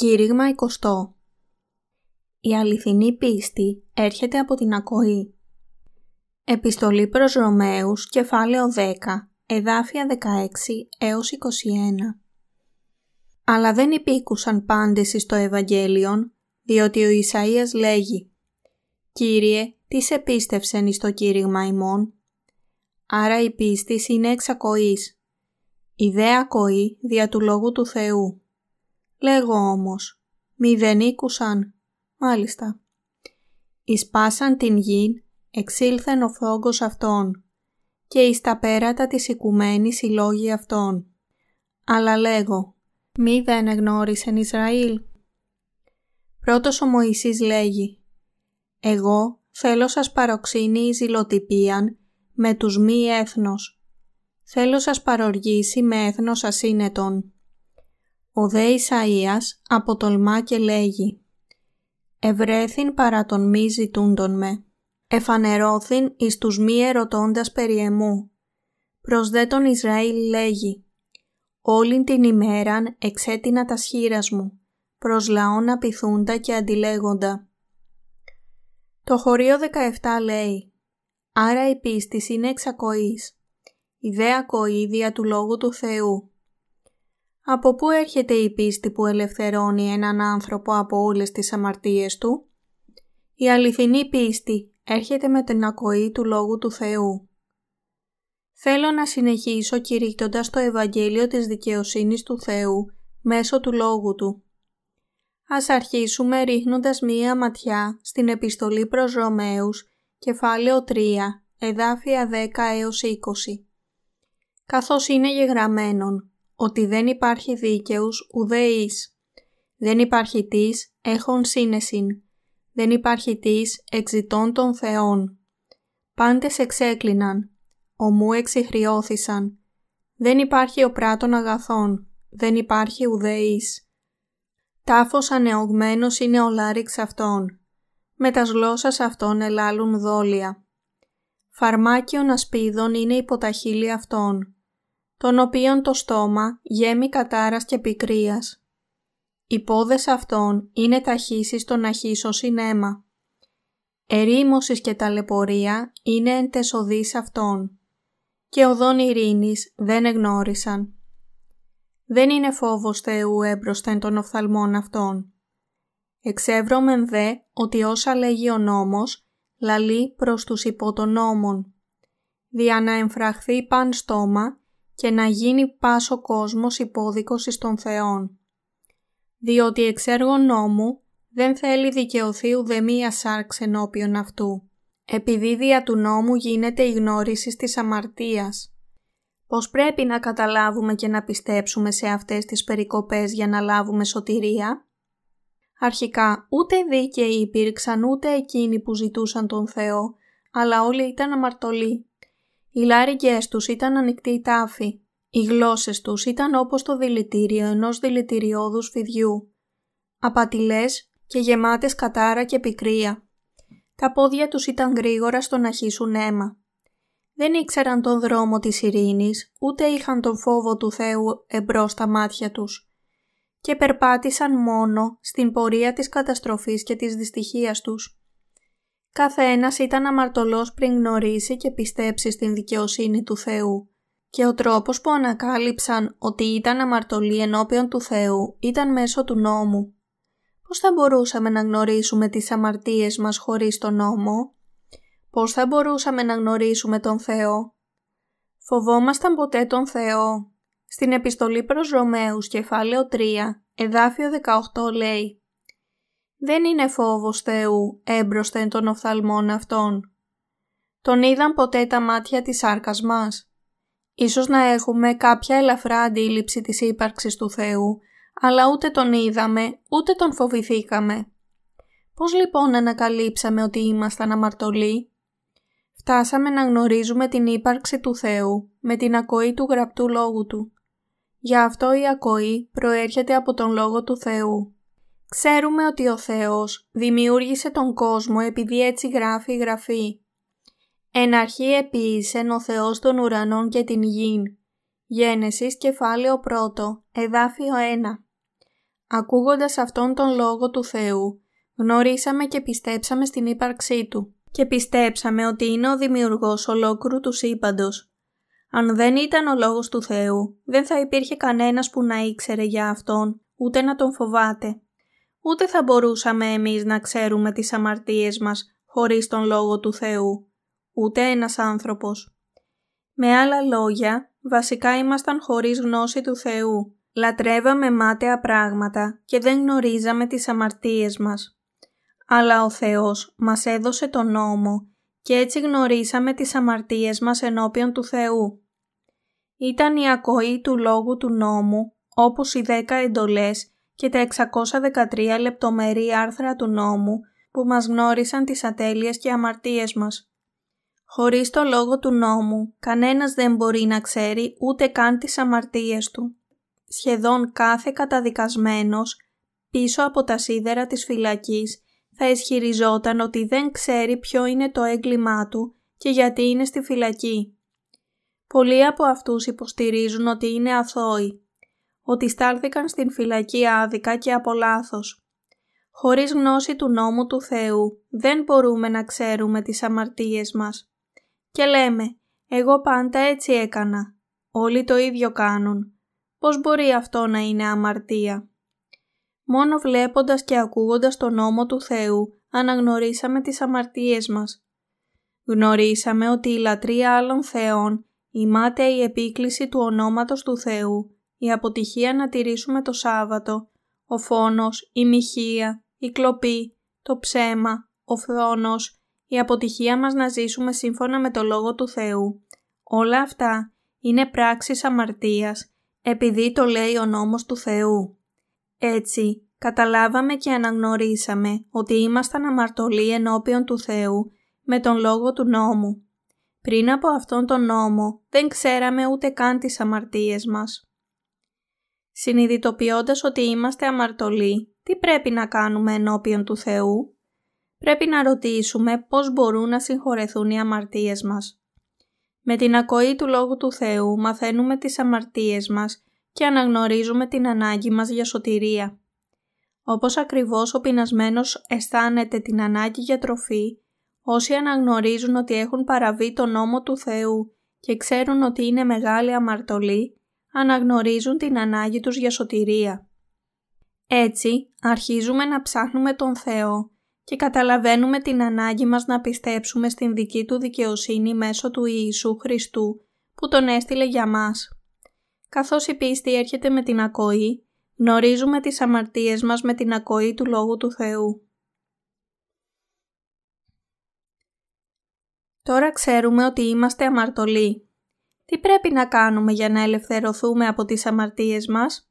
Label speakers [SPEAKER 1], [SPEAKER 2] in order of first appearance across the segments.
[SPEAKER 1] Κήρυγμα 20 Η αληθινή πίστη έρχεται από την ακοή. Επιστολή προς Ρωμαίους, κεφάλαιο 10, εδάφια 16 έως 21 Αλλά δεν υπήκουσαν πάντες εις το Ευαγγέλιον, διότι ο Ισαΐας λέγει «Κύριε, τι σε πίστευσεν εις το κήρυγμα ημών» Άρα η πίστη είναι εξ ακοής. Η δε ακοή δια του Λόγου του Θεού. Λέγω όμως, μη δεν ήκουσαν. Μάλιστα. Ισπάσαν την γη, εξήλθεν ο φόγκος αυτών και εις τα πέρατα της οικουμένης οι λόγοι αυτών. Αλλά λέγω, μη δεν εγνώρισεν Ισραήλ. Πρώτος ο Μωυσής λέγει, εγώ θέλω σας παροξύνει η ζηλοτυπίαν με τους μη έθνος. Θέλω σας παροργήσει με έθνος ασύνετον. Ο δε Ισαΐας αποτολμά και λέγει «Ευρέθην παρά τον μη ζητούντον με, εφανερώθην εις τους μη ερωτώντας περί εμού». Προς δε τον Ισραήλ λέγει «Όλην την ημέραν εξέτεινα τα σχήρας μου, προς λαόν απειθούντα και αντιλέγοντα». Το χωρίο 17 λέει «Άρα η πίστης είναι εξακοής, η δε ακοή δια του Λόγου του Θεού, από πού έρχεται η πίστη που ελευθερώνει έναν άνθρωπο από όλες τις αμαρτίες του; Η αληθινή πίστη έρχεται με την ακοή του Λόγου του Θεού. Θέλω να συνεχίσω κηρύττοντας το Ευαγγέλιο της δικαιοσύνης του Θεού μέσω του Λόγου Του. Ας αρχίσουμε ρίχνοντας μία ματιά στην επιστολή προς Ρωμαίους, κεφάλαιο 3, εδάφια 10 έως 20. Καθώς είναι γεγραμμένον, ότι δεν υπάρχει δίκαιους ουδέης. Δεν υπάρχει της έχων σύνεσιν. Δεν υπάρχει της εξητών των θεών. Πάντες εξέκλειναν. Ομού εξηχριώθησαν. Δεν υπάρχει ο πράτων αγαθών. Δεν υπάρχει ουδέης. Τάφος ανεωγμένος είναι ο λάριξ αυτών. Με τας γλώσσας αυτών ελάλουν δόλια. Φαρμάκιον ασπίδων είναι υποταχύλια αυτών τον οποίον το στόμα γέμει κατάρας και πικρίας. Οι πόδες αυτών είναι ταχύσεις των αχύσωσιν αίμα. Ερήμωσης και ταλαιπωρία είναι εν τεσοδείς αυτών. Και οδόν ειρήνης δεν εγνώρισαν. Δεν είναι φόβος Θεού έμπροσθεν των οφθαλμών αυτών. Εξεύρωμεν δε ότι όσα λέγει ο νόμος, λαλεί προς τους υπό των νόμων. Δια να εμφραχθεί παν στόμα και να γίνει πάσο κόσμος υπόδικος εις των Θεών. Διότι εξ έργων νόμου δεν θέλει δικαιωθεί ουδεμία σάρξ ενώπιον αυτού, επειδή δια του νόμου γίνεται η γνώριση της αμαρτίας. Πώς πρέπει να καταλάβουμε και να πιστέψουμε σε αυτές τις περικοπές για να λάβουμε σωτηρία; Αρχικά ούτε δίκαιοι υπήρξαν ούτε εκείνοι που ζητούσαν τον Θεό, αλλά όλοι ήταν αμαρτωλοί. Οι λάριγγες τους ήταν ανοιχτή τάφη. Οι γλώσσες τους ήταν όπως το δηλητήριο ενός δηλητηριώδους φιδιού. Απατηλές και γεμάτες κατάρα και πικρία. Τα πόδια τους ήταν γρήγορα στο να χύσουν αίμα. Δεν ήξεραν τον δρόμο της ειρήνης, ούτε είχαν τον φόβο του Θεού εμπρός στα μάτια τους. Και περπάτησαν μόνο στην πορεία της καταστροφής και της δυστυχίας τους. Κάθε ένας ήταν αμαρτωλός πριν γνωρίσει και πιστέψει στην δικαιοσύνη του Θεού και ο τρόπος που ανακάλυψαν ότι ήταν αμαρτωλοί ενώπιον του Θεού ήταν μέσω του νόμου. Πώς θα μπορούσαμε να γνωρίσουμε τις αμαρτίες μας χωρίς τον νόμο; Πώς θα μπορούσαμε να γνωρίσουμε τον Θεό; Φοβόμασταν ποτέ τον Θεό; Στην επιστολή προς Ρωμαίους κεφάλαιο 3, εδάφιο 18 λέει δεν είναι φόβος Θεού έμπροσθεν των οφθαλμών αυτών. Τον είδαν ποτέ τα μάτια της σάρκας μας. Ίσως να έχουμε κάποια ελαφρά αντίληψη της ύπαρξης του Θεού, αλλά ούτε τον είδαμε, ούτε τον φοβηθήκαμε. Πώς λοιπόν ανακαλύψαμε ότι ήμασταν αμαρτωλοί; Φτάσαμε να γνωρίζουμε την ύπαρξη του Θεού με την ακοή του γραπτού λόγου Του. Γι' αυτό η ακοή προέρχεται από τον Λόγο του Θεού. Ξέρουμε ότι ο Θεός δημιούργησε τον κόσμο επειδή έτσι γράφει η Γραφή. Εν αρχή επίησεν ο Θεός των ουρανών και την γην. Γένεσης κεφάλαιο 1, εδάφιο 1. Ακούγοντας αυτόν τον Λόγο του Θεού, γνωρίσαμε και πιστέψαμε στην ύπαρξή Του και πιστέψαμε ότι είναι ο δημιουργός ολόκληρου του σύμπαντος. Αν δεν ήταν ο Λόγος του Θεού, δεν θα υπήρχε κανένας που να ήξερε για Αυτόν, ούτε να τον φοβάται. Ούτε θα μπορούσαμε εμείς να ξέρουμε τις αμαρτίες μας χωρίς τον Λόγο του Θεού, ούτε ένας άνθρωπος. Με άλλα λόγια, βασικά ήμασταν χωρίς γνώση του Θεού. Λατρεύαμε μάταια πράγματα και δεν γνωρίζαμε τις αμαρτίες μας. Αλλά ο Θεός μας έδωσε τον νόμο και έτσι γνωρίσαμε τις αμαρτίες μας ενώπιον του Θεού. Ήταν η ακοή του λόγου του νόμου, όπως οι δέκα εντολές και τα 613 λεπτομερή άρθρα του νόμου που μας γνώρισαν τις ατέλειες και αμαρτίες μας. Χωρίς το λόγο του νόμου, κανένας δεν μπορεί να ξέρει ούτε καν τις αμαρτίες του. Σχεδόν κάθε καταδικασμένος πίσω από τα σίδερα της φυλακής θα ισχυριζόταν ότι δεν ξέρει ποιο είναι το έγκλημά του και γιατί είναι στη φυλακή. Πολλοί από αυτούς υποστηρίζουν ότι είναι αθώοι, ότι στάλθηκαν στην φυλακή άδικα και από λάθος. Χωρίς γνώση του νόμου του Θεού δεν μπορούμε να ξέρουμε τις αμαρτίες μας. Και λέμε, εγώ πάντα έτσι έκανα. Όλοι το ίδιο κάνουν. Πώς μπορεί αυτό να είναι αμαρτία; Μόνο βλέποντας και ακούγοντας τον νόμο του Θεού αναγνωρίσαμε τις αμαρτίες μας. Γνωρίσαμε ότι η λατρεία άλλων θεών, η μάταιη επίκληση του ονόματος του Θεού, η αποτυχία να τηρήσουμε το Σάββατο, ο φόνος, η μοιχεία, η κλοπή, το ψέμα, ο φθόνος, η αποτυχία μας να ζήσουμε σύμφωνα με το Λόγο του Θεού. Όλα αυτά είναι πράξεις αμαρτίας, επειδή το λέει ο νόμος του Θεού. Έτσι, καταλάβαμε και αναγνωρίσαμε ότι ήμασταν αμαρτωλοί ενώπιον του Θεού με τον λόγο του νόμου. Πριν από αυτόν τον νόμο δεν ξέραμε ούτε καν τις αμαρτίες μας. Συνειδητοποιώντας ότι είμαστε αμαρτωλοί, τι πρέπει να κάνουμε ενώπιον του Θεού; Πρέπει να ρωτήσουμε πώς μπορούν να συγχωρεθούν οι αμαρτίες μας. Με την ακοή του Λόγου του Θεού μαθαίνουμε τις αμαρτίες μας και αναγνωρίζουμε την ανάγκη μας για σωτηρία. Όπως ακριβώς ο πεινασμένος αισθάνεται την ανάγκη για τροφή, όσοι αναγνωρίζουν ότι έχουν παραβεί τον νόμο του Θεού και ξέρουν ότι είναι μεγάλη αμαρτωλή, αναγνωρίζουν την ανάγκη τους για σωτηρία. Έτσι, αρχίζουμε να ψάχνουμε τον Θεό και καταλαβαίνουμε την ανάγκη μας να πιστέψουμε στην δική Του δικαιοσύνη μέσω του Ιησού Χριστού που Τον έστειλε για μας. Καθώς η πίστη έρχεται με την ακοή, γνωρίζουμε τις αμαρτίες μας με την ακοή του Λόγου του Θεού. Τώρα ξέρουμε ότι είμαστε αμαρτωλοί. Τι πρέπει να κάνουμε για να ελευθερωθούμε από τις αμαρτίες μας;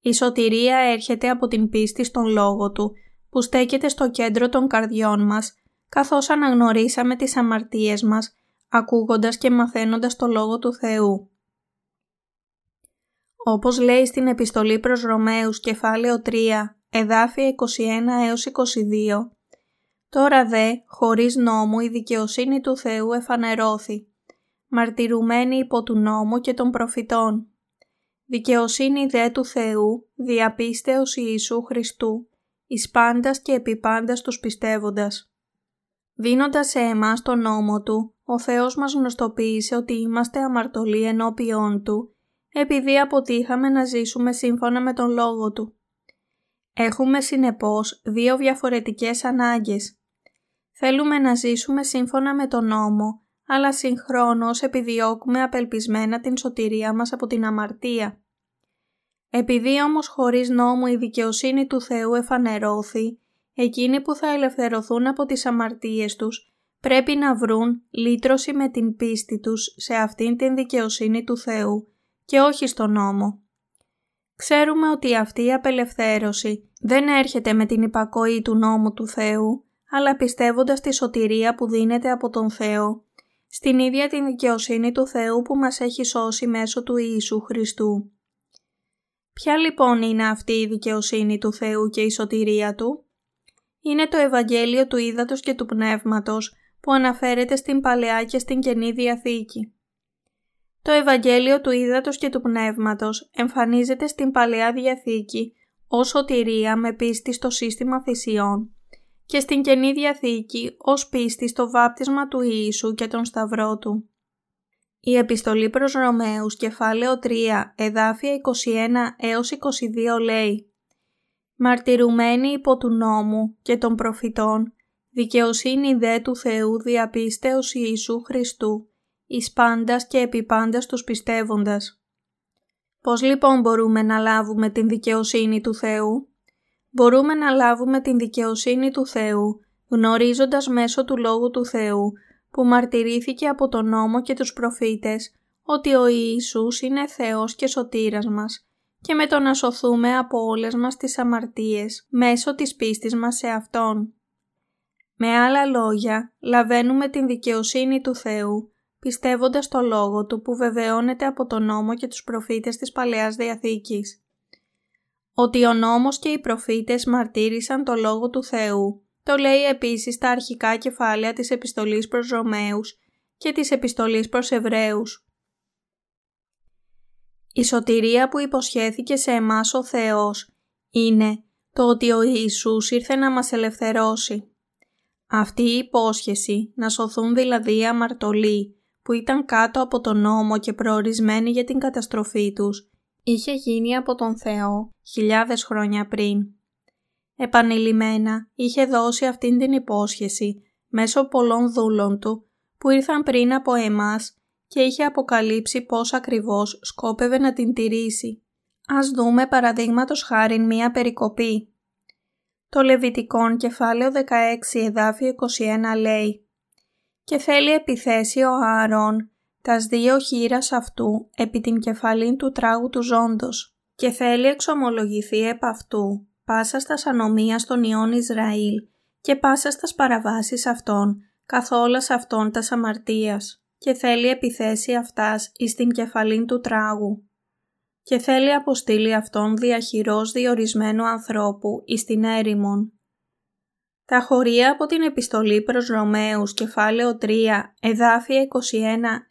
[SPEAKER 1] Η σωτηρία έρχεται από την πίστη στον Λόγο Του, που στέκεται στο κέντρο των καρδιών μας, καθώς αναγνωρίσαμε τις αμαρτίες μας, ακούγοντας και μαθαίνοντας το Λόγο του Θεού. Όπως λέει στην επιστολή προς Ρωμαίους κεφάλαιο 3, εδάφια 21 έως 22, Τώρα δε, χωρίς νόμου, η δικαιοσύνη του Θεού εφανερώθη, μαρτυρουμένη υπό του νόμου και των προφητών. Δικαιοσύνη δε του Θεού, διαπίστεως Ιησού Χριστού, εις πάντας και επί πάντας τους πιστεύοντας. Δίνοντας σε εμάς τον νόμο Του, ο Θεός μας γνωστοποίησε ότι είμαστε αμαρτωλοί ενώπιόν Του, επειδή αποτύχαμε να ζήσουμε σύμφωνα με τον Λόγο Του. Έχουμε συνεπώς δύο διαφορετικές ανάγκες, Θέλουμε να ζήσουμε σύμφωνα με τον νόμο, αλλά συγχρόνως επιδιώκουμε απελπισμένα την σωτηρία μας από την αμαρτία. Επειδή όμως χωρίς νόμο η δικαιοσύνη του Θεού εφανερώθη, εκείνοι που θα ελευθερωθούν από τις αμαρτίες τους πρέπει να βρουν λύτρωση με την πίστη τους σε αυτήν την δικαιοσύνη του Θεού και όχι στον νόμο. Ξέρουμε ότι αυτή η απελευθέρωση δεν έρχεται με την υπακοή του νόμου του Θεού, αλλά πιστεύοντας τη σωτηρία που δίνεται από τον Θεό, στην ίδια την δικαιοσύνη του Θεού που μας έχει σώσει μέσω του Ιησού Χριστού. Ποια λοιπόν είναι αυτή η δικαιοσύνη του Θεού και η σωτηρία Του; Είναι το Ευαγγέλιο του Ήδατος και του Πνεύματος που αναφέρεται στην Παλαιά και στην Καινή Διαθήκη. Το Ευαγγέλιο του Ήδατος και του Πνεύματος εμφανίζεται στην Παλαιά Διαθήκη ως σωτηρία με πίστη στο σύστημα θυσιών και στην Καινή Διαθήκη ως πίστη στο βάπτισμα του Ιησού και τον Σταυρό Του. Η επιστολή προς Ρωμαίους κεφάλαιο 3 εδάφια 21 έως 22 λέει «Μαρτυρουμένοι υπό του νόμου και των προφητών, δικαιοσύνη δε του Θεού διαπίστεως Ιησού Χριστού, εις πάντας και επί πάντας τους πιστεύοντας». Πώς λοιπόν μπορούμε να λάβουμε την δικαιοσύνη του Θεού; Μπορούμε να λάβουμε την δικαιοσύνη του Θεού γνωρίζοντας μέσω του Λόγου του Θεού που μαρτυρήθηκε από τον νόμο και τους προφήτες ότι ο Ιησούς είναι Θεός και σωτήρας μας και με το να σωθούμε από όλες μας τις αμαρτίες μέσω της πίστης μας σε Αυτόν. Με άλλα λόγια, λαβαίνουμε την δικαιοσύνη του Θεού πιστεύοντας το Λόγο Του που βεβαιώνεται από τον νόμο και τους προφήτες της Παλαιάς Διαθήκης. Ότι ο νόμος και οι προφήτες μαρτύρησαν το Λόγο του Θεού το λέει επίσης στα αρχικά κεφάλαια της επιστολής προς Ρωμαίους και της επιστολής προς Εβραίους. Η σωτηρία που υποσχέθηκε σε εμάς ο Θεός είναι το ότι ο Ιησούς ήρθε να μας ελευθερώσει. Αυτή η υπόσχεση, να σωθούν δηλαδή οι αμαρτωλοί που ήταν κάτω από τον νόμο και προορισμένοι για την καταστροφή τους, είχε γίνει από τον Θεό χιλιάδες χρόνια πριν επανειλημμένα είχε δώσει αυτήν την υπόσχεση μέσω πολλών δούλων του που ήρθαν πριν από εμάς και είχε αποκαλύψει πώς ακριβώς σκόπευε να την τηρήσει. Ας δούμε παραδείγματος χάρη μία περικοπή. Το Λεβιτικόν κεφάλαιο 16 εδάφιο 21 λέει «Και θέλει επιθέσει ο Ααρών τας δύο χείρας αυτού επί την κεφαλήν του τράγου του ζώντος και θέλει εξομολογηθεί επ' αυτού πάσα στας ανομίας των ιών Ισραήλ και πάσα στας παραβάσεις αυτών, καθόλας αυτών τας αμαρτίας και θέλει επιθέσει αυτάς εις την κεφαλήν του τράγου και θέλει αποστείλει αυτόν διαχειρός διορισμένου ανθρώπου εις την έρημον. Τα χωρία από την επιστολή προς Ρωμαίους κεφάλαιο 3 εδάφια 21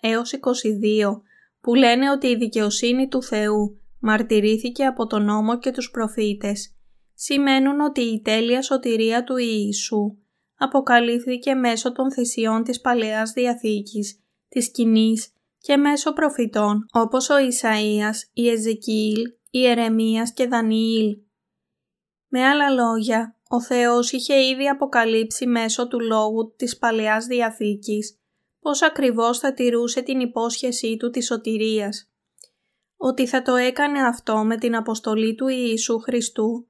[SPEAKER 1] έως 22 που λένε ότι η δικαιοσύνη του Θεού μαρτυρήθηκε από τον νόμο και τους προφήτες σημαίνουν ότι η τέλεια σωτηρία του Ιησού αποκαλύφθηκε μέσω των θυσιών της Παλαιάς Διαθήκης, της κοινής και μέσω προφητών όπως ο Ισαΐας, η Εζεκίηλ, η Ερεμίας και Δανιήλ. Με άλλα λόγια, ο Θεός είχε ήδη αποκαλύψει μέσω του λόγου της Παλαιάς Διαθήκης πώς ακριβώς θα τηρούσε την υπόσχεσή του της σωτηρίας. Ότι θα το έκανε αυτό με την αποστολή του Ιησού Χριστού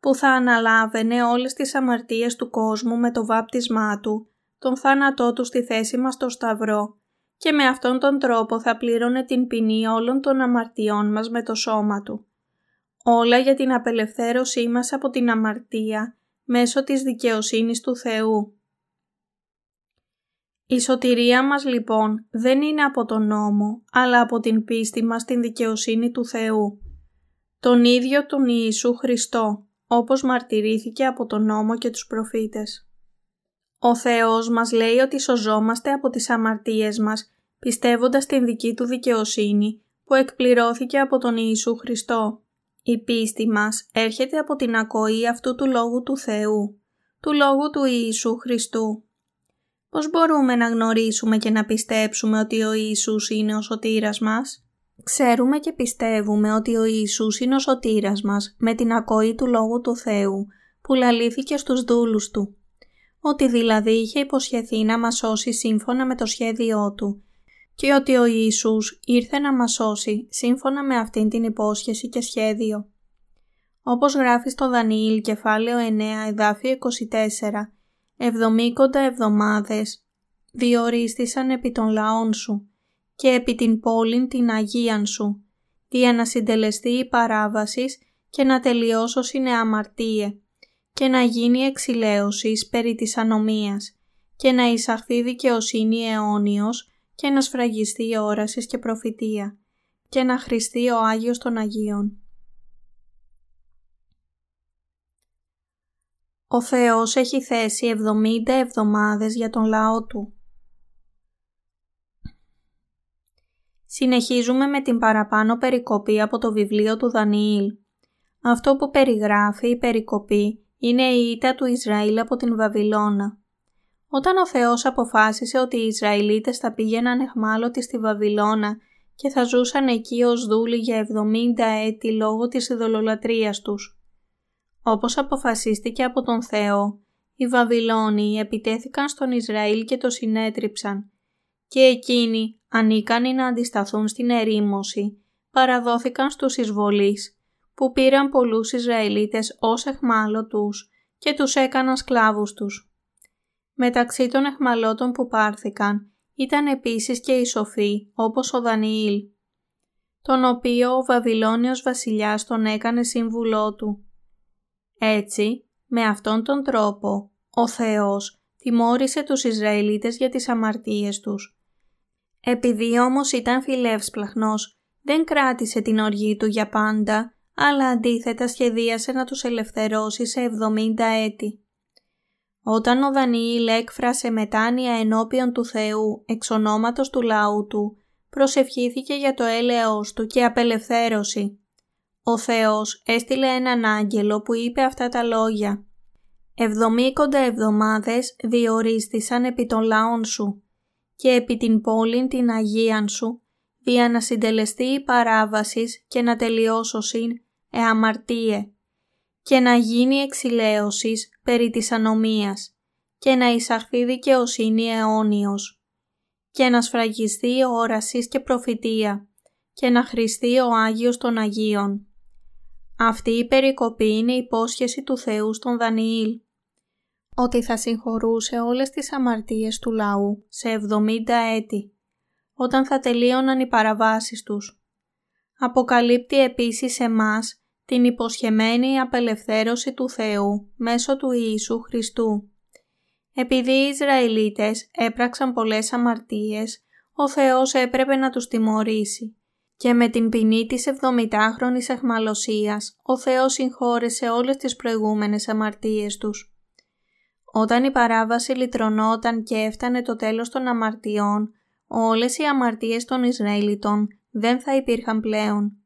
[SPEAKER 1] που θα αναλάβαινε όλες τις αμαρτίες του κόσμου με το βάπτισμά του, τον θάνατό του στη θέση μας στο Σταυρό και με αυτόν τον τρόπο θα πλήρωνε την ποινή όλων των αμαρτιών μας με το σώμα του. Όλα για την απελευθέρωσή μας από την αμαρτία μέσω της δικαιοσύνης του Θεού. Η σωτηρία μας λοιπόν δεν είναι από τον νόμο, αλλά από την πίστη μας στην δικαιοσύνη του Θεού. Τον ίδιο τον Ιησού Χριστό, όπως μαρτυρήθηκε από τον νόμο και τους προφήτες. Ο Θεός μας λέει ότι σωζόμαστε από τις αμαρτίες μας, πιστεύοντας την δική Του δικαιοσύνη που εκπληρώθηκε από τον Ιησού Χριστό. Η πίστη μας έρχεται από την ακοή αυτού του Λόγου του Θεού, του Λόγου του Ιησού Χριστού. Πώς μπορούμε να γνωρίσουμε και να πιστέψουμε ότι ο Ιησούς είναι ο σωτήρας μας; Ξέρουμε και πιστεύουμε ότι ο Ιησούς είναι ο σωτήρας μας με την ακοή του Λόγου του Θεού που λαλήθηκε στους δούλους Του. Ότι δηλαδή είχε υποσχεθεί να μας σώσει σύμφωνα με το σχέδιό Του και ότι ο Ιησούς ήρθε να μας σώσει σύμφωνα με αυτήν την υπόσχεση και σχέδιο. Όπως γράφει στο Δανιήλ κεφάλαιο 9 εδάφιο 24 «Εβδομήκοντα εβδομάδες διορίστησαν επί των λαών σου και επί την πόλην την Αγίαν σου, για να συντελεστεί η παράβασης και να τελειώσω είναι αμαρτίε και να γίνει εξηλαίωσης περί της ανομίας και να εισαχθεί δικαιοσύνη αιώνιος και να σφραγιστεί η όρασης και προφητεία και να χρηστεί ο Άγιος των Αγίων. Ο Θεός έχει θέσει 70 εβδομάδες για τον λαό Του Συνεχίζουμε με την παραπάνω περικοπή από το βιβλίο του Δανιήλ. Αυτό που περιγράφει η περικοπή είναι η ήττα του Ισραήλ από την Βαβυλώνα. Όταν ο Θεός αποφάσισε ότι οι Ισραηλίτες θα πήγαιναν εχμάλωτοι στη Βαβυλώνα και θα ζούσαν εκεί ως δούλοι για 70 έτη λόγω της ειδωλολατρείας τους. Όπως αποφασίστηκε από τον Θεό, οι Βαβυλώνοι επιτέθηκαν στον Ισραήλ και το συνέτριψαν και εκείνοι, ανίκανοι να αντισταθούν στην ερήμωση, παραδόθηκαν στους εισβολείς, που πήραν πολλούς Ισραηλίτες ως εχμάλωτους και τους έκαναν σκλάβους τους. Μεταξύ των εχμαλώτων που πάρθηκαν ήταν επίσης και οι σοφοί όπως ο Δανιήλ, τον οποίο ο Βαβυλώνιος βασιλιάς τον έκανε σύμβουλό του. Έτσι, με αυτόν τον τρόπο, ο Θεός τιμώρησε τους Ισραηλίτες για τις αμαρτίες τους. Επειδή όμως ήταν φιλεύσπλαχνος, δεν κράτησε την οργή του για πάντα, αλλά αντίθετα σχεδίασε να τους ελευθερώσει σε 70 έτη. Όταν ο Δανιήλ έκφρασε μετάνοια ενώπιον του Θεού εξ ονόματος του λαού του, προσευχήθηκε για το έλεος του και απελευθέρωση. Ο Θεός έστειλε έναν άγγελο που είπε αυτά τα λόγια. «Εβδομήκοντα εβδομάδες διορίστησαν επί των λαών σου και επί την πόλην την Αγίαν σου, δια να συντελεστεί η παράβασης και να τελειώσωσιν εαμαρτίε και να γίνει εξηλαίωσης περί της ανομίας και να εισαχθεί δικαιοσύνη αιώνιος και να σφραγιστεί όρασης και προφητεία και να χρηστεί ο Άγιος των Αγίων. Αυτή η περικοπή είναι η υπόσχεση του Θεού στον Δανιήλ, ότι θα συγχωρούσε όλες τις αμαρτίες του λαού σε 70 έτη, όταν θα τελείωναν οι παραβάσεις τους. Αποκαλύπτει επίσης εμάς την υποσχεμένη απελευθέρωση του Θεού μέσω του Ιησού Χριστού. Επειδή οι Ισραηλίτες έπραξαν πολλές αμαρτίες, ο Θεός έπρεπε να τους τιμωρήσει και με την ποινή της 70χρονης εχμαλωσίας ο Θεός συγχώρεσε όλες τις προηγούμενες αμαρτίες τους. Όταν η παράβαση λυτρωνόταν και έφτανε το τέλος των αμαρτιών, όλες οι αμαρτίες των Ισραηλιτών δεν θα υπήρχαν πλέον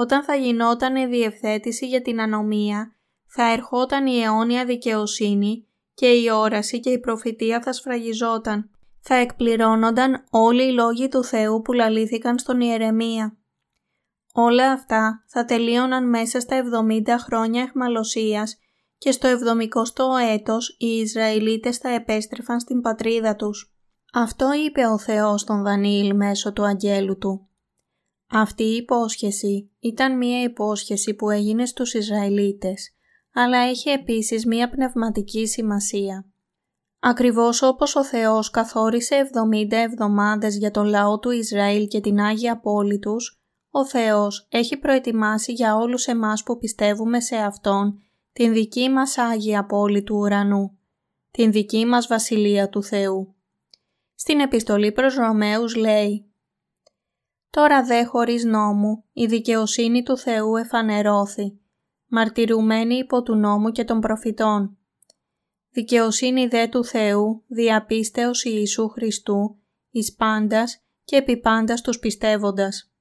[SPEAKER 1] όταν θα γινόταν η διευθέτηση για την ανομία, θα ερχόταν η αιώνια δικαιοσύνη και η όραση και η προφητεία θα σφραγιζόταν. Θα εκπληρώνονταν όλοι οι λόγοι του Θεού που λαλήθηκαν στον Ιερεμία. Όλα αυτά θα τελείωναν μέσα στα 70 χρόνια εχμαλωσίας και στο 70ο έτος οι Ισραηλίτες θα επέστρεφαν στην πατρίδα τους. Αυτό είπε ο Θεός στον Δανιήλ μέσω του αγγέλου του. Αυτή η υπόσχεση ήταν μία υπόσχεση που έγινε στους Ισραηλίτες, αλλά έχει επίσης μία πνευματική σημασία. Ακριβώς όπως ο Θεός καθόρισε 70 εβδομάδες για τον λαό του Ισραήλ και την Άγια Πόλη τους, ο Θεός έχει προετοιμάσει για όλους εμάς που πιστεύουμε σε Αυτόν την δική μας Άγια Πόλη του ουρανού, την δική μας Βασιλεία του Θεού. Στην επιστολή προς Ρωμαίους λέει Τώρα δε χωρίς νόμου η δικαιοσύνη του Θεού εφανερώθη, μαρτυρουμένη υπό του νόμου και των προφητών. Δικαιοσύνη δε του Θεού διαπίστεως Ιησού Χριστού, εις πάντας και επί πάντας τους πιστεύοντας.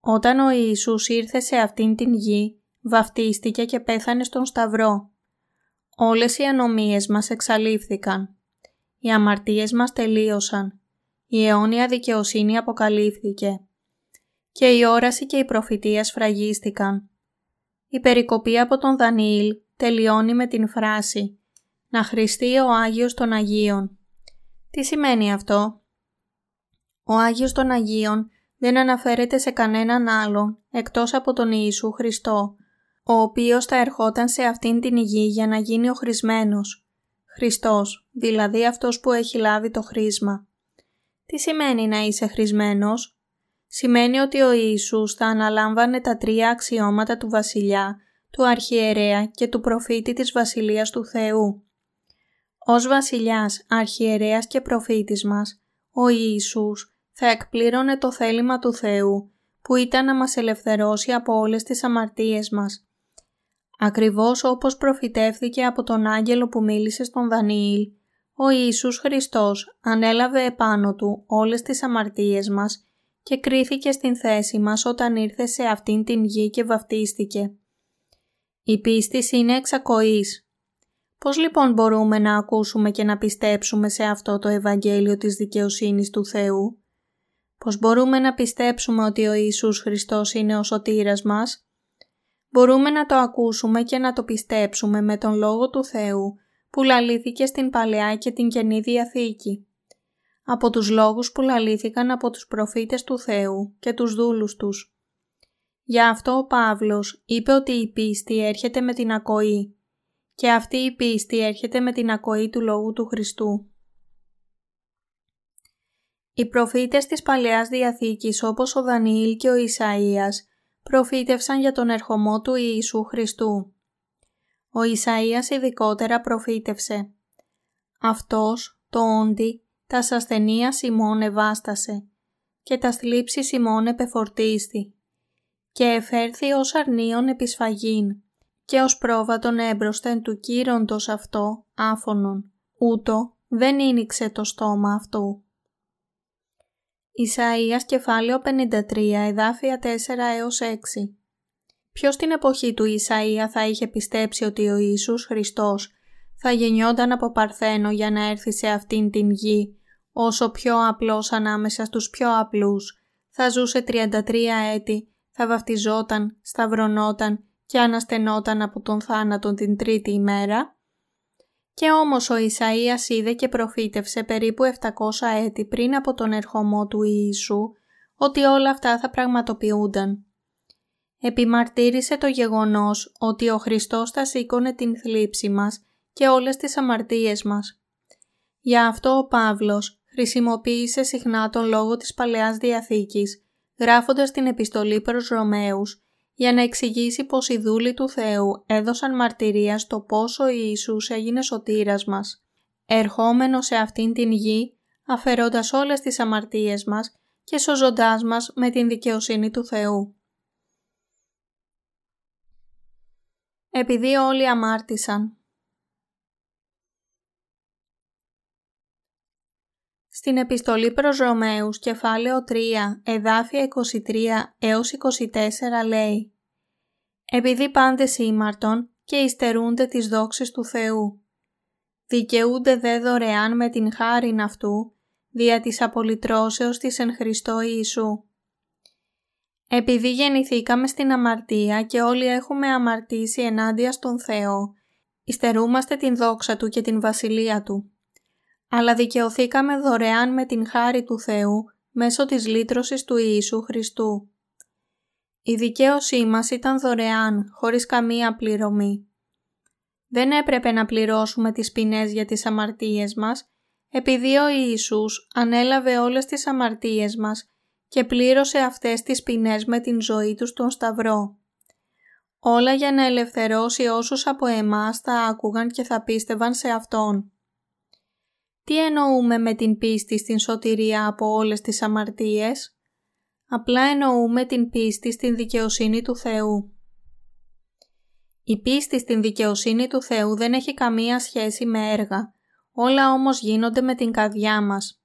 [SPEAKER 1] Όταν ο Ιησούς ήρθε σε αυτήν την γη, βαφτίστηκε και πέθανε στον Σταυρό. Όλες οι ανομίες μας εξαλείφθηκαν. Οι αμαρτίες μας τελείωσαν η αιώνια δικαιοσύνη αποκαλύφθηκε και η όραση και η προφητεία σφραγίστηκαν. Η περικοπή από τον Δανιήλ τελειώνει με την φράση «Να χρηστεί ο Άγιος των Αγίων». Τι σημαίνει αυτό; Ο Άγιος των Αγίων δεν αναφέρεται σε κανέναν άλλον εκτός από τον Ιησού Χριστό, ο οποίος θα ερχόταν σε αυτήν την γη για να γίνει ο χρησμένος. Χριστός, δηλαδή αυτός που έχει λάβει το χρήσμα. Τι σημαίνει να είσαι χρησμένος; Σημαίνει ότι ο Ιησούς θα αναλάμβανε τα τρία αξιώματα του βασιλιά, του αρχιερέα και του προφήτη της Βασιλείας του Θεού. Ως βασιλιάς, αρχιερέας και προφήτης μας, ο Ιησούς θα εκπλήρωνε το θέλημα του Θεού που ήταν να μας ελευθερώσει από όλες τις αμαρτίες μας. Ακριβώς όπως προφητεύθηκε από τον άγγελο που μίλησε στον Δανιήλ ο Ιησούς Χριστός ανέλαβε επάνω του όλες τις αμαρτίες μας και κρίθηκε στην θέση μας όταν ήρθε σε αυτήν την γη και βαφτίστηκε. Η πίστη είναι εξακοής. Πώς λοιπόν μπορούμε να ακούσουμε και να πιστέψουμε σε αυτό το Ευαγγέλιο της δικαιοσύνης του Θεού; Πώς μπορούμε να πιστέψουμε ότι ο Ιησούς Χριστός είναι ο σωτήρας μας; Μπορούμε να το ακούσουμε και να το πιστέψουμε με τον Λόγο του Θεού που λαλήθηκε στην Παλαιά και την Καινή Διαθήκη. Από τους λόγους που λαλήθηκαν από τους προφήτες του Θεού και τους δούλους τους. Γι' αυτό ο Παύλος είπε ότι η πίστη έρχεται με την ακοή και αυτή η πίστη έρχεται με την ακοή του Λόγου του Χριστού. Οι προφήτες της Παλαιάς Διαθήκης όπως ο Δανιήλ και ο Ισαΐας προφήτευσαν για τον ερχομό του Ιησού Χριστού. Ο Ισαΐας ειδικότερα προφήτευσε. «Αυτός, το όντι, τα ασθενεία Σιμών ευάστασε και τα θλίψη Σιμών επεφορτίστη και εφέρθη ως αρνίον επισφαγήν και ως πρόβατον έμπροσθεν του κύροντος αυτό άφωνον, ούτω δεν ίνιξε το στόμα αυτού. Ισαΐας κεφάλαιο 53 εδάφια 4 έως 6 Ποιος στην εποχή του Ισαΐα θα είχε πιστέψει ότι ο Ιησούς Χριστός θα γεννιόταν από Παρθένο για να έρθει σε αυτήν την γη, όσο πιο απλός ανάμεσα στους πιο απλούς, θα ζούσε 33 έτη, θα βαφτιζόταν, σταυρωνόταν και αναστενόταν από τον θάνατο την τρίτη ημέρα. Και όμως ο Ισαΐας είδε και προφήτευσε περίπου 700 έτη πριν από τον ερχομό του Ιησού ότι όλα αυτά θα πραγματοποιούνταν. Επιμαρτύρησε το γεγονός ότι ο Χριστός θα σήκωνε την θλίψη μας και όλες τις αμαρτίες μας. Γι' αυτό ο Παύλος χρησιμοποίησε συχνά τον λόγο της Παλαιάς Διαθήκης, γράφοντας την επιστολή προς Ρωμαίους, για να εξηγήσει πως οι δούλοι του Θεού έδωσαν μαρτυρία στο πόσο ο Ιησούς έγινε σωτήρας μας, ερχόμενος σε αυτήν την γη, αφαιρώντας όλες τις αμαρτίες μας και σωζοντάς μας με την δικαιοσύνη του Θεού. Επειδή όλοι αμάρτησαν, Στην επιστολή προς Ρωμαίους κεφάλαιο 3 εδάφια 23 έως 24 λέει «Επειδή πάντες ήμαρτον και υστερούνται τις δόξες του Θεού, δικαιούνται δε δωρεάν με την χάριν αυτού, δια της απολυτρώσεως της εν Χριστώ Ιησού. Επειδή γεννηθήκαμε στην αμαρτία και όλοι έχουμε αμαρτήσει ενάντια στον Θεό, υστερούμαστε την δόξα Του και την βασιλεία Του αλλά δικαιωθήκαμε δωρεάν με την χάρη του Θεού μέσω της λύτρωσης του Ιησού Χριστού. Η δικαίωσή μας ήταν δωρεάν, χωρίς καμία πληρωμή. Δεν έπρεπε να πληρώσουμε τις ποινές για τις αμαρτίες μας, επειδή ο Ιησούς ανέλαβε όλες τις αμαρτίες μας και πλήρωσε αυτές τις ποινές με την ζωή τους στον Σταυρό. Όλα για να ελευθερώσει όσους από εμάς θα άκουγαν και θα πίστευαν σε Αυτόν. Τι εννοούμε με την πίστη στην σωτηρία από όλες τις αμαρτίες; Απλά εννοούμε την πίστη στην δικαιοσύνη του Θεού. Η πίστη στην δικαιοσύνη του Θεού δεν έχει καμία σχέση με έργα, όλα όμως γίνονται με την καρδιά μας.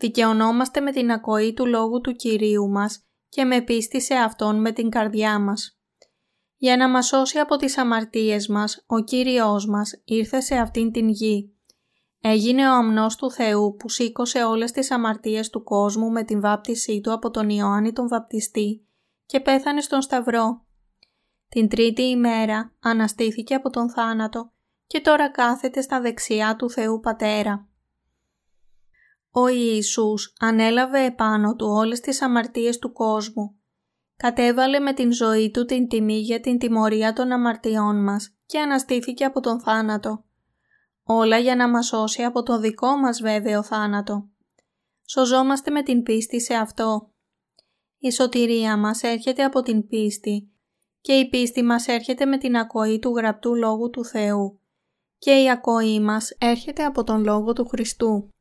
[SPEAKER 1] Δικαιωνόμαστε με την ακοή του Λόγου του Κυρίου μας και με πίστη σε Αυτόν με την καρδιά μας. Για να μας σώσει από τις αμαρτίες μας, ο Κύριος μας ήρθε σε αυτήν την γη Έγινε ο αμνός του Θεού που σήκωσε όλες τις αμαρτίες του κόσμου με την βάπτισή του από τον Ιωάννη τον Βαπτιστή και πέθανε στον Σταυρό. Την τρίτη ημέρα αναστήθηκε από τον θάνατο και τώρα κάθεται στα δεξιά του Θεού Πατέρα. Ο Ιησούς ανέλαβε επάνω του όλες τις αμαρτίες του κόσμου. Κατέβαλε με την ζωή του την τιμή για την τιμωρία των αμαρτιών μας και αναστήθηκε από τον θάνατο. Όλα για να μας σώσει από το δικό μας βέβαιο θάνατο. Σωζόμαστε με την πίστη σε αυτό. Η σωτηρία μας έρχεται από την πίστη και η πίστη μας έρχεται με την ακοή του γραπτού Λόγου του Θεού και η ακοή μας έρχεται από τον Λόγο του Χριστού.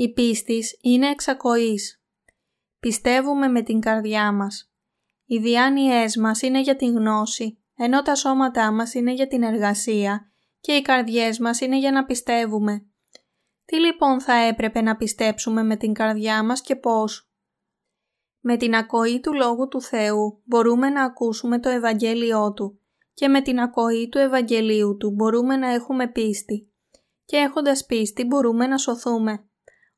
[SPEAKER 1] Η πίστη είναι εξακοής. Πιστεύουμε με την καρδιά μας. Οι διάνοιές μας είναι για την γνώση, ενώ τα σώματά μας είναι για την εργασία και οι καρδιές μας είναι για να πιστεύουμε. Τι λοιπόν θα έπρεπε να πιστέψουμε με την καρδιά μας και πώς; Με την ακοή του Λόγου του Θεού μπορούμε να ακούσουμε το Ευαγγέλιό Του και με την ακοή του Ευαγγελίου Του μπορούμε να έχουμε πίστη και έχοντας πίστη μπορούμε να σωθούμε.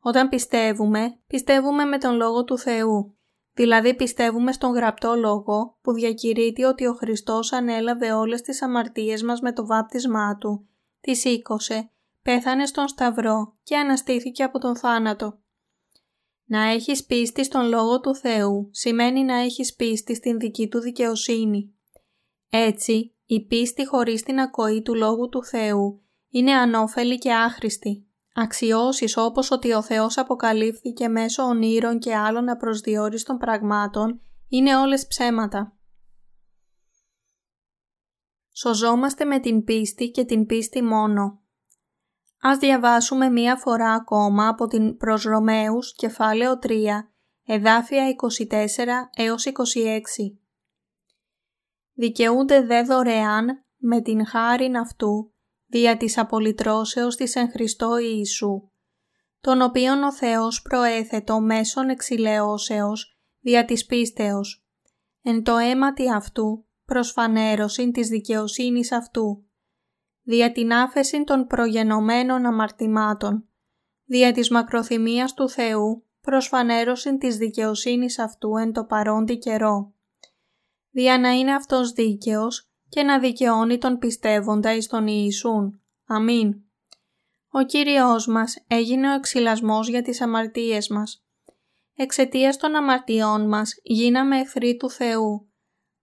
[SPEAKER 1] Όταν πιστεύουμε, πιστεύουμε με τον Λόγο του Θεού. Δηλαδή πιστεύουμε στον γραπτό Λόγο που διακηρύττει ότι ο Χριστός ανέλαβε όλες τις αμαρτίες μας με το βάπτισμά Του, τις σήκωσε, πέθανε στον Σταυρό και αναστήθηκε από τον θάνατο. Να έχεις πίστη στον Λόγο του Θεού σημαίνει να έχεις πίστη στην δική Του δικαιοσύνη. Έτσι, η πίστη χωρίς την ακοή του Λόγου του Θεού είναι ανώφελη και άχρηστη. Αξιώσεις όπως ότι ο Θεός αποκαλύφθηκε μέσω ονείρων και άλλων απροσδιόριστων πραγμάτων είναι όλες ψέματα. Σωζόμαστε με την πίστη και την πίστη μόνο. Ας διαβάσουμε μία φορά ακόμα από την προς Ρωμαίους, κεφάλαιο 3, εδάφια 24 έως 26. Δικαιούνται δε δωρεάν με την χάριν αυτού δια της απολυτρώσεως της εν Χριστώ Ιησού, τον οποίον ο Θεός προέθετο μέσον εξηλαιώσεως δια της πίστεως, εν το αίματι αυτού προσφανέρωσιν της δικαιοσύνης αυτού, δια την άφεση των προγενωμένων αμαρτημάτων, δια της μακροθυμίας του Θεού προσφανέρωσιν της δικαιοσύνης αυτού εν το παρόντι καιρό, δια να είναι αυτός δίκαιος και να δικαιώνει τον πιστεύοντα εις τον Ιησούν. Αμήν. Ο Κύριος μας έγινε ο εξυλασμός για τις αμαρτίες μας. Εξαιτίας των αμαρτιών μας γίναμε εχθροί του Θεού,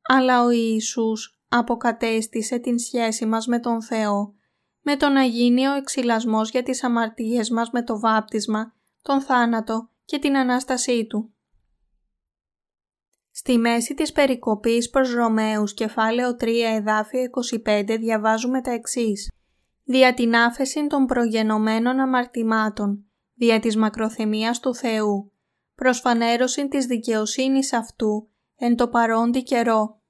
[SPEAKER 1] αλλά ο Ιησούς αποκατέστησε την σχέση μας με τον Θεό, με το να γίνει ο εξυλασμός για τις αμαρτίες μας με το βάπτισμα, τον θάνατο και την Ανάστασή Του. Στη μέση της περικοπής προς Ρωμαίους κεφάλαιο 3 εδάφιο 25 διαβάζουμε τα εξής. Δια την άφεση των προγενωμένων αμαρτημάτων, δια της μακροθυμίας του Θεού, προσφανέρωση της δικαιοσύνης αυτού εν το παρόντι καιρό.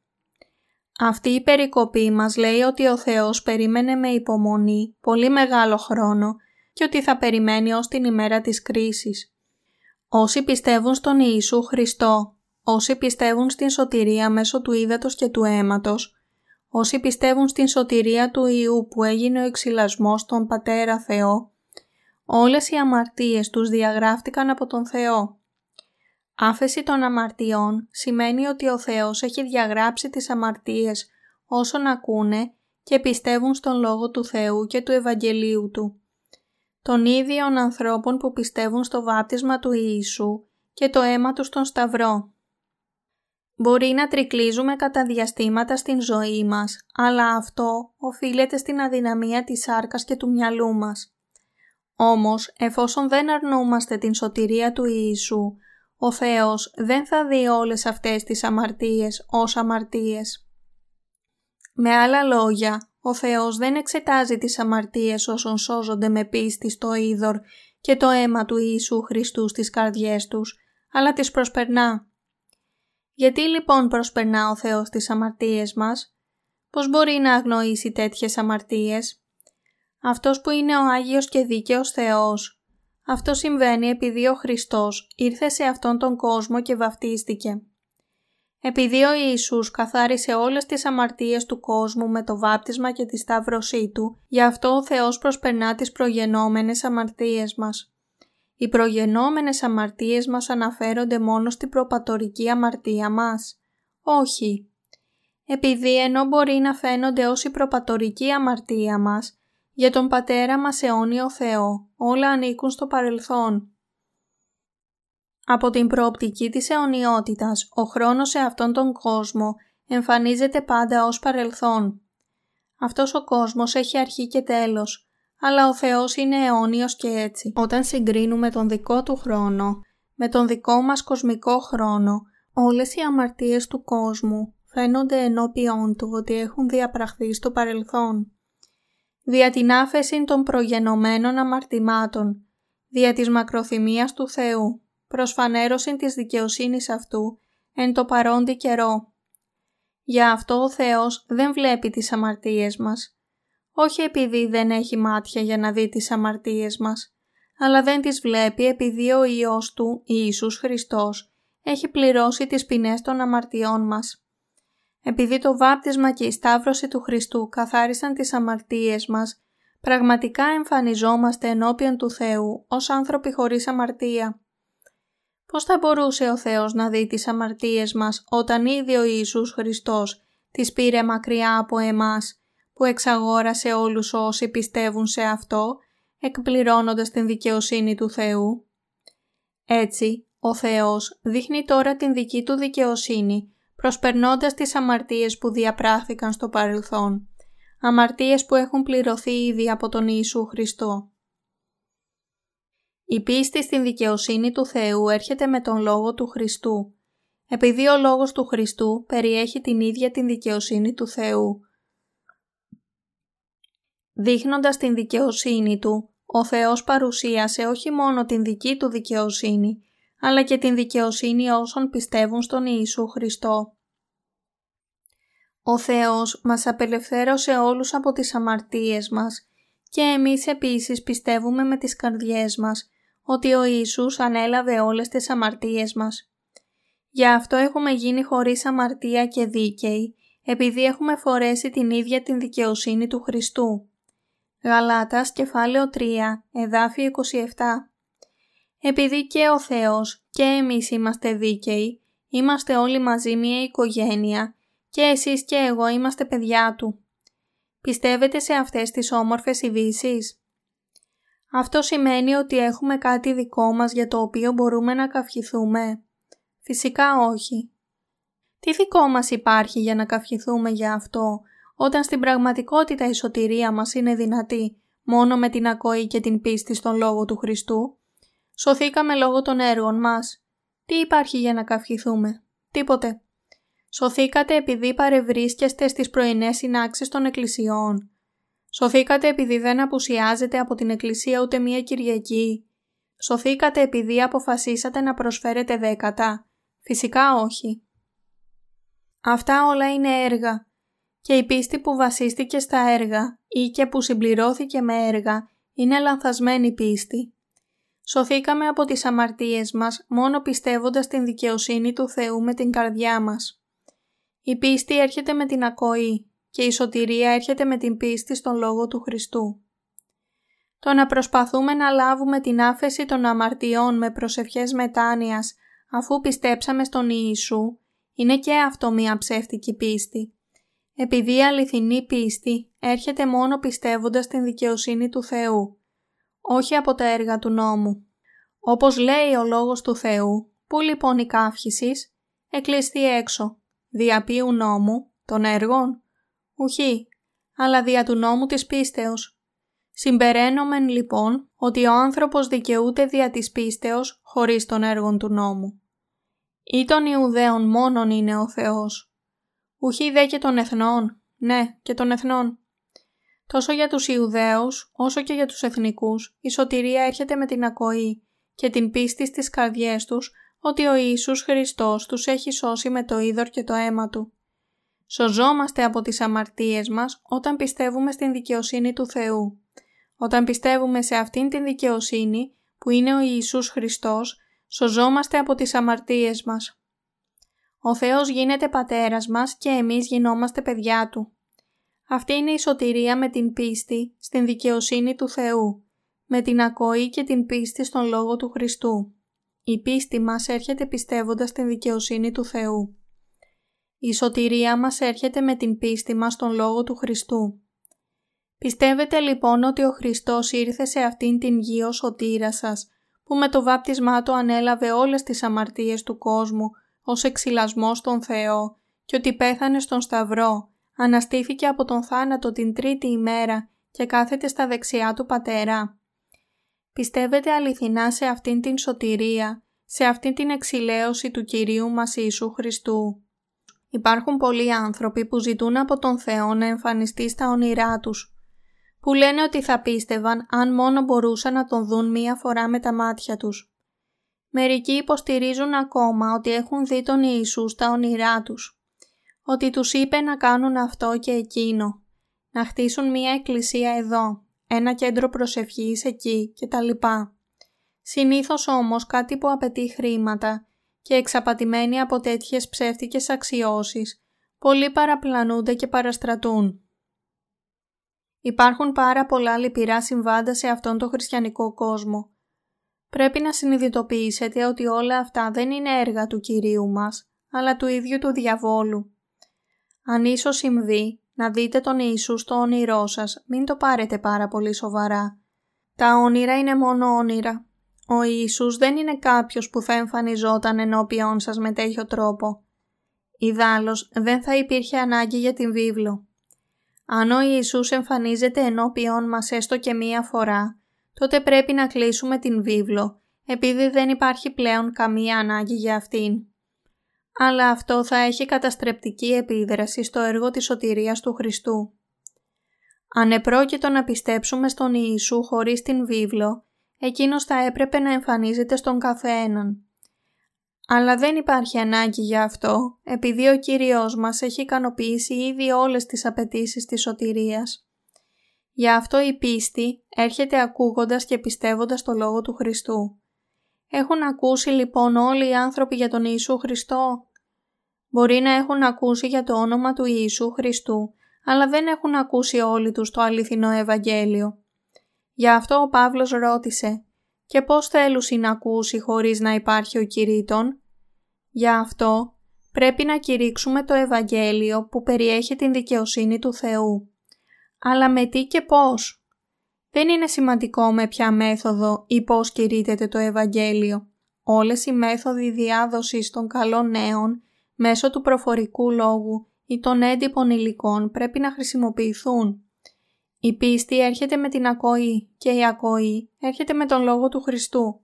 [SPEAKER 1] Αυτή η περικοπή μας λέει ότι ο Θεός περίμενε με υπομονή πολύ μεγάλο χρόνο και ότι θα περιμένει ως την ημέρα της κρίσης. Όσοι πιστεύουν στον Ιησού Χριστό Όσοι πιστεύουν στην σωτηρία μέσω του ύδατος και του αίματος, όσοι πιστεύουν στην σωτηρία του Ιού που έγινε ο εξυλασμός στον Πατέρα Θεό, όλες οι αμαρτίες τους διαγράφτηκαν από τον Θεό. Άφεση των αμαρτιών σημαίνει ότι ο Θεός έχει διαγράψει τις αμαρτίες όσων ακούνε και πιστεύουν στον Λόγο του Θεού και του Ευαγγελίου Του. Των ίδιων ανθρώπων που πιστεύουν στο βάπτισμα του Ιησού και το αίμα τους στον Σταυρό. Μπορεί να τρικλίζουμε κατά διαστήματα στην ζωή μας, αλλά αυτό οφείλεται στην αδυναμία της σάρκας και του μυαλού μας. Όμως, εφόσον δεν αρνούμαστε την σωτηρία του Ιησού, ο Θεός δεν θα δει όλες αυτές τις αμαρτίες ως αμαρτίες. Με άλλα λόγια, ο Θεός δεν εξετάζει τις αμαρτίες όσων σώζονται με πίστη στο είδωρ και το αίμα του Ιησού Χριστού στις καρδιές τους, αλλά τις προσπερνά. Γιατί λοιπόν προσπερνά ο Θεός τις αμαρτίες μας, πώς μπορεί να αγνοήσει τέτοιες αμαρτίες; Αυτός που είναι ο Άγιος και Δίκαιος Θεός, αυτό συμβαίνει επειδή ο Χριστός ήρθε σε αυτόν τον κόσμο και βαφτίστηκε. Επειδή ο Ιησούς καθάρισε όλες τις αμαρτίες του κόσμου με το βάπτισμα και τη σταύρωσή Του, γι' αυτό ο Θεός προσπερνά τις προγενόμενες αμαρτίες μας. Οι προγενόμενες αμαρτίες μας αναφέρονται μόνο στην προπατορική αμαρτία μας. Όχι. Επειδή ενώ μπορεί να φαίνονται ως η προπατορική αμαρτία μας, για τον Πατέρα μας αιώνιο Θεό όλα ανήκουν στο παρελθόν. Από την προοπτική της αιωνιότητας, ο χρόνος σε αυτόν τον κόσμο εμφανίζεται πάντα ως παρελθόν. Αυτός ο κόσμος έχει αρχή και τέλος, αλλά ο Θεός είναι αιώνιος και έτσι. Όταν συγκρίνουμε τον δικό Του χρόνο με τον δικό μας κοσμικό χρόνο, όλες οι αμαρτίες του κόσμου φαίνονται ενώπιον Του ότι έχουν διαπραχθεί στο παρελθόν. Δια την άφεση των προγενωμένων αμαρτημάτων, δια της μακροθυμίας του Θεού, προσφανέρωση της δικαιοσύνης Αυτού, εν το παρόντι καιρό. Για αυτό ο Θεός δεν βλέπει τις αμαρτίες μας, όχι επειδή δεν έχει μάτια για να δει τις αμαρτίες μας, αλλά δεν τις βλέπει επειδή ο Υιός Του, Ιησούς Χριστός, έχει πληρώσει τις ποινές των αμαρτιών μας. Επειδή το βάπτισμα και η σταύρωση του Χριστού καθάρισαν τις αμαρτίες μας, πραγματικά εμφανιζόμαστε ενώπιον του Θεού ως άνθρωποι χωρίς αμαρτία. Πώς θα μπορούσε ο Θεός να δει τις αμαρτίες μας όταν ήδη ο Ιησούς Χριστός τις πήρε μακριά από εμάς που εξαγόρασε όλους όσοι πιστεύουν σε Αυτό εκπληρώνοντας την δικαιοσύνη του Θεού. Έτσι, ο Θεός δείχνει τώρα την δική του δικαιοσύνη προσπερνώντας τις αμαρτίες που διαπράχθηκαν στο παρελθόν, αμαρτίες που έχουν πληρωθεί ήδη από τον Ιησού Χριστό. Η πίστη στην δικαιοσύνη του Θεού έρχεται με τον Λόγο του Χριστού, επειδή ο Λόγος του Χριστού περιέχει την ίδια την δικαιοσύνη του Θεού. Δείχνοντας την δικαιοσύνη Του, ο Θεός παρουσίασε όχι μόνο την δική Του δικαιοσύνη, αλλά και την δικαιοσύνη όσων πιστεύουν στον Ιησού Χριστό. Ο Θεός μας απελευθέρωσε όλους από τις αμαρτίες μας και εμείς επίσης πιστεύουμε με τις καρδιές μας ότι ο Ιησούς ανέλαβε όλες τις αμαρτίες μας. Γι' αυτό έχουμε γίνει χωρίς αμαρτία και δίκαιοι, επειδή έχουμε φορέσει την ίδια την δικαιοσύνη του Χριστού. Γαλάτας κεφάλαιο 3, εδάφιο 27 Επειδή και ο Θεός και εμείς είμαστε δίκαιοι, είμαστε όλοι μαζί μια οικογένεια και εσείς και εγώ είμαστε παιδιά Του. Πιστεύετε σε αυτές τις όμορφες ειδήσεις; Αυτό σημαίνει ότι έχουμε κάτι δικό μας για το οποίο μπορούμε να καυχηθούμε; Φυσικά όχι. Τι δικό μας υπάρχει για να καυχηθούμε για αυτό, όταν στην πραγματικότητα η σωτηρία μας είναι δυνατή μόνο με την ακοή και την πίστη στον Λόγο του Χριστού. Σωθήκαμε λόγω των έργων μας. Τι υπάρχει για να καυχηθούμε; Τίποτε. Σωθήκατε επειδή παρευρίσκεστε στις πρωινές συνάξεις των εκκλησιών. Σωθήκατε επειδή δεν απουσιάζετε από την εκκλησία ούτε μία Κυριακή. Σωθήκατε επειδή αποφασίσατε να προσφέρετε δέκατα. Φυσικά όχι. Αυτά όλα είναι έργα και η πίστη που βασίστηκε στα έργα ή και που συμπληρώθηκε με έργα είναι λανθασμένη πίστη. Σωθήκαμε από τις αμαρτίες μας μόνο πιστεύοντας την δικαιοσύνη του Θεού με την καρδιά μας. Η πίστη έρχεται με την ακοή και η σωτηρία έρχεται με την πίστη στον Λόγο του Χριστού. Το να προσπαθούμε να λάβουμε την άφεση των αμαρτιών με προσευχές μετάνοιας αφού πιστέψαμε στον Ιησού είναι και αυτό μία ψεύτικη πίστη. Επειδή η αληθινή πίστη έρχεται μόνο πιστεύοντας την δικαιοσύνη του Θεού, όχι από τα έργα του νόμου. Όπως λέει ο Λόγος του Θεού, πού λοιπόν η καύχησης, εκλειστεί έξω, δια ποιου νόμου, των έργων, ουχή, αλλά δια του νόμου της πίστεως. Συμπεραίνομεν λοιπόν ότι ο άνθρωπος δικαιούται δια της πίστεως χωρίς των έργων του νόμου. Ή των Ιουδαίων μόνον είναι ο Θεός. Ουχή δε και των εθνών, ναι και των εθνών. Τόσο για τους Ιουδαίους όσο και για τους εθνικούς η σωτηρία έρχεται με την ακοή και την πίστη στις καρδιές τους ότι ο Ιησούς Χριστός τους έχει σώσει με το είδωρ και το αίμα Του. Σωζόμαστε από τις αμαρτίες μας όταν πιστεύουμε στην δικαιοσύνη του Θεού. Όταν πιστεύουμε σε αυτήν την δικαιοσύνη που είναι ο Ιησούς Χριστός, σωζόμαστε από τις αμαρτίες μας. Ο Θεός γίνεται πατέρας μας και εμείς γινόμαστε παιδιά Του. Αυτή είναι η σωτηρία με την πίστη στην δικαιοσύνη του Θεού, με την ακοή και την πίστη στον Λόγο του Χριστού. Η πίστη μας έρχεται πιστεύοντας την δικαιοσύνη του Θεού. Η σωτηρία μας έρχεται με την πίστη μας στον Λόγο του Χριστού. Πιστεύετε λοιπόν ότι ο Χριστός ήρθε σε αυτήν την γη ως σωτήρας σας, που με το βάπτισμά του ανέλαβε όλες τις αμαρτίες του κόσμου ως εξυλασμός στον Θεό και ότι πέθανε στον Σταυρό, αναστήθηκε από τον θάνατο την τρίτη ημέρα και κάθεται στα δεξιά του Πατέρα. Πιστεύετε αληθινά σε αυτήν την σωτηρία, σε αυτήν την εξηλαίωση του Κυρίου μας Ιησού Χριστού; Υπάρχουν πολλοί άνθρωποι που ζητούν από τον Θεό να εμφανιστεί στα όνειρά τους, που λένε ότι θα πίστευαν αν μόνο μπορούσαν να τον δουν μία φορά με τα μάτια τους. Μερικοί υποστηρίζουν ακόμα ότι έχουν δει τον Ιησούς στα όνειρά τους, ότι τους είπε να κάνουν αυτό και εκείνο, να χτίσουν μία εκκλησία εδώ, ένα κέντρο προσευχής εκεί κτλ. Συνήθως όμως κάτι που απαιτεί χρήματα και εξαπατημένοι από τέτοιες ψεύτικες αξιώσεις, πολλοί παραπλανούνται και παραστρατούν. Υπάρχουν πάρα πολλά λυπηρά συμβάντα σε αυτόν τον χριστιανικό κόσμο. Πρέπει να συνειδητοποιήσετε ότι όλα αυτά δεν είναι έργα του Κυρίου μας, αλλά του ίδιου του διαβόλου. Αν ίσως συμβεί να δείτε τον Ιησού στο όνειρό σας, μην το πάρετε πάρα πολύ σοβαρά. Τα όνειρα είναι μόνο όνειρα. Ο Ιησούς δεν είναι κάποιος που θα εμφανιζόταν ενώπιον σας με τέτοιο τρόπο. Ιδάλλως δεν θα υπήρχε ανάγκη για την βίβλο. Αν ο Ιησούς εμφανίζεται ενώπιον μας έστω και μία φορά, τότε πρέπει να κλείσουμε την βίβλο, επειδή δεν υπάρχει πλέον καμία ανάγκη για αυτήν. Αλλά αυτό θα έχει καταστρεπτική επίδραση στο έργο της σωτηρίας του Χριστού. Αν επρόκειτο να πιστέψουμε στον Ιησού χωρίς την βίβλο, εκείνος θα έπρεπε να εμφανίζεται στον καθέναν. Αλλά δεν υπάρχει ανάγκη για αυτό, επειδή ο Κύριος μας έχει ικανοποιήσει ήδη όλες τις απαιτήσεις της σωτηρίας. Γι' αυτό η πίστη έρχεται ακούγοντας και πιστεύοντας το Λόγο του Χριστού. Έχουν ακούσει λοιπόν όλοι οι άνθρωποι για τον Ιησού Χριστό; Μπορεί να έχουν ακούσει για το όνομα του Ιησού Χριστού, αλλά δεν έχουν ακούσει όλοι τους το αληθινό Ευαγγέλιο. Γι' αυτό ο Παύλος ρώτησε «Και πώς θέλουν να ακούσει χωρίς να υπάρχει ο κηρύττων» Γι' αυτό πρέπει να κηρύξουμε το Ευαγγέλιο που περιέχει την δικαιοσύνη του Θεού. Αλλά με τι και πώς. Δεν είναι σημαντικό με ποια μέθοδο ή πώς κηρύττεται το Ευαγγέλιο. Όλες οι μέθοδοι διάδοσης των καλών νέων μέσω του προφορικού λόγου ή των έντυπων υλικών πρέπει να χρησιμοποιηθούν. Η πίστη έρχεται με την ακοή και η ακοή έρχεται με τον Λόγο του Χριστού.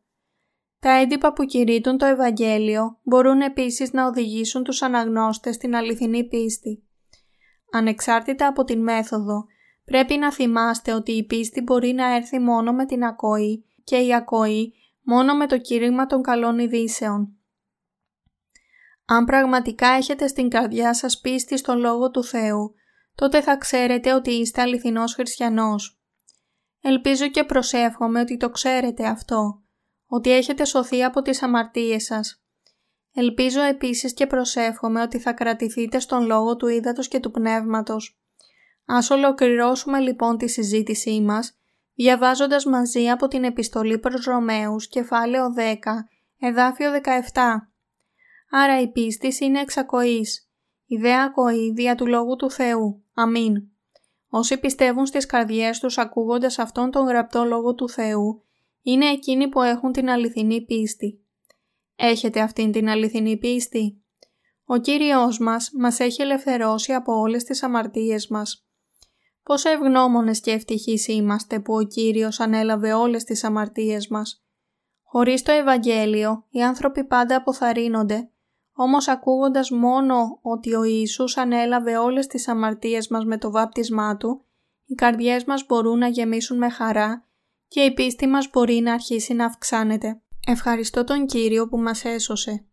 [SPEAKER 1] Τα έντυπα που κηρύττουν το Ευαγγέλιο μπορούν επίσης να οδηγήσουν τους αναγνώστες στην αληθινή πίστη. Ανεξάρτητα από την μέθοδο, πρέπει να θυμάστε ότι η πίστη μπορεί να έρθει μόνο με την ακοή και η ακοή μόνο με το κήρυγμα των καλών ειδήσεων. Αν πραγματικά έχετε στην καρδιά σας πίστη στον Λόγο του Θεού, τότε θα ξέρετε ότι είστε αληθινός χριστιανός. Ελπίζω και προσεύχομαι ότι το ξέρετε αυτό, ότι έχετε σωθεί από τις αμαρτίες σας. Ελπίζω επίσης και προσεύχομαι ότι θα κρατηθείτε στον λόγο του ύδατος και του πνεύματος. Ας ολοκληρώσουμε λοιπόν τη συζήτησή μας, διαβάζοντας μαζί από την επιστολή προς Ρωμαίους, κεφάλαιο 10, εδάφιο 17. Άρα η πίστη είναι εξακοής, η δε ακοή δια του Λόγου του Θεού. Αμήν. Όσοι πιστεύουν στις καρδιές τους ακούγοντας αυτόν τον γραπτό Λόγο του Θεού, είναι εκείνοι που έχουν την αληθινή πίστη. Έχετε αυτήν την αληθινή πίστη; Ο Κύριος μας μας έχει ελευθερώσει από όλες τις αμαρτίες μας. Πόσο ευγνώμονες και ευτυχείς είμαστε που ο Κύριος ανέλαβε όλες τις αμαρτίες μας. Χωρίς το Ευαγγέλιο, οι άνθρωποι πάντα αποθαρρύνονται, όμως ακούγοντας μόνο ότι ο Ιησούς ανέλαβε όλες τις αμαρτίες μας με το βάπτισμά Του, οι καρδιές μας μπορούν να γεμίσουν με χαρά και η πίστη μας μπορεί να αρχίσει να αυξάνεται. Ευχαριστώ τον Κύριο που μας έσωσε.